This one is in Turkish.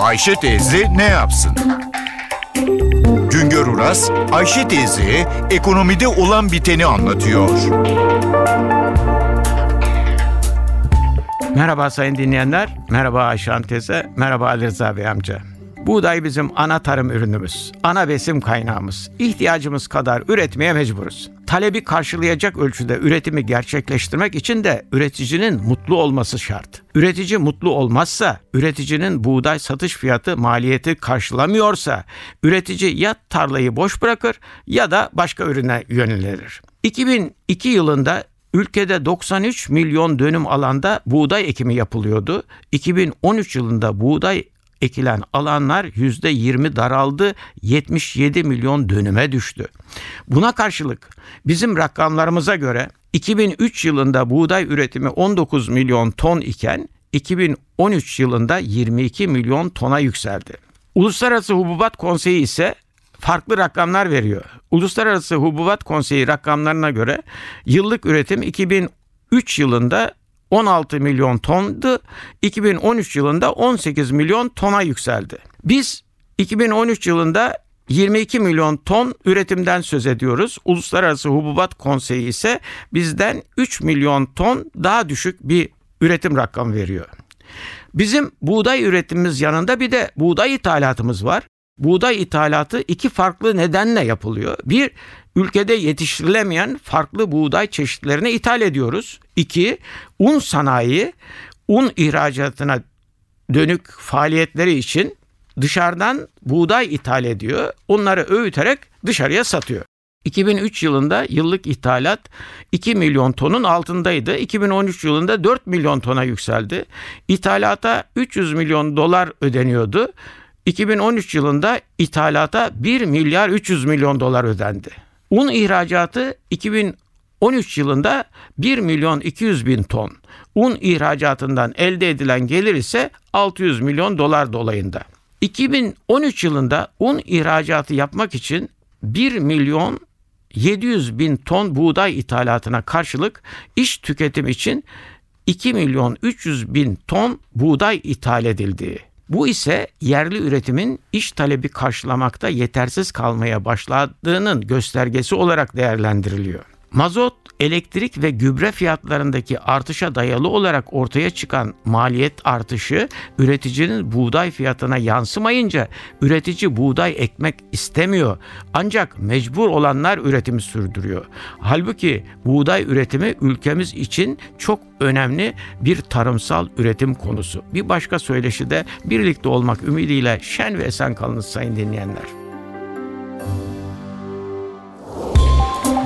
Ayşe teyze ne yapsın? Güngör Uras, Ayşe teyze ekonomide olan biteni anlatıyor. Merhaba sayın dinleyenler, merhaba Ayşe teyze, merhaba Ali Rıza Bey amca. Buğday bizim ana tarım ürünümüz, ana besim kaynağımız. İhtiyacımız kadar üretmeye mecburuz. Talebi karşılayacak ölçüde üretimi gerçekleştirmek için de üreticinin mutlu olması şart. Üretici mutlu olmazsa, üreticinin buğday satış fiyatı maliyeti karşılamıyorsa, üretici ya tarlayı boş bırakır ya da başka ürüne yönelir. 2002 yılında Ülkede 93 milyon dönüm alanda buğday ekimi yapılıyordu. 2013 yılında buğday ekilen alanlar %20 daraldı, 77 milyon dönüme düştü. Buna karşılık bizim rakamlarımıza göre 2003 yılında buğday üretimi 19 milyon ton iken 2013 yılında 22 milyon tona yükseldi. Uluslararası Hububat Konseyi ise farklı rakamlar veriyor. Uluslararası Hububat Konseyi rakamlarına göre yıllık üretim 2003 yılında 16 milyon tondu. 2013 yılında 18 milyon tona yükseldi. Biz 2013 yılında 22 milyon ton üretimden söz ediyoruz. Uluslararası Hububat Konseyi ise bizden 3 milyon ton daha düşük bir üretim rakamı veriyor. Bizim buğday üretimimiz yanında bir de buğday ithalatımız var. Buğday ithalatı iki farklı nedenle yapılıyor. Bir, ülkede yetiştirilemeyen farklı buğday çeşitlerini ithal ediyoruz. İki, un sanayi un ihracatına dönük faaliyetleri için dışarıdan buğday ithal ediyor. Onları öğüterek dışarıya satıyor. 2003 yılında yıllık ithalat 2 milyon tonun altındaydı. 2013 yılında 4 milyon tona yükseldi. İthalata 300 milyon dolar ödeniyordu. 2013 yılında ithalata 1 milyar 300 milyon dolar ödendi. Un ihracatı 2013 yılında 1 milyon 200 bin ton. Un ihracatından elde edilen gelir ise 600 milyon dolar dolayında. 2013 yılında un ihracatı yapmak için 1 milyon 700 bin ton buğday ithalatına karşılık iş tüketim için 2 milyon 300 bin ton buğday ithal edildi. Bu ise yerli üretimin iş talebi karşılamakta yetersiz kalmaya başladığının göstergesi olarak değerlendiriliyor. Mazot, elektrik ve gübre fiyatlarındaki artışa dayalı olarak ortaya çıkan maliyet artışı üreticinin buğday fiyatına yansımayınca üretici buğday ekmek istemiyor. Ancak mecbur olanlar üretimi sürdürüyor. Halbuki buğday üretimi ülkemiz için çok önemli bir tarımsal üretim konusu. Bir başka söyleşi de birlikte olmak ümidiyle şen ve esen kalınız sayın dinleyenler.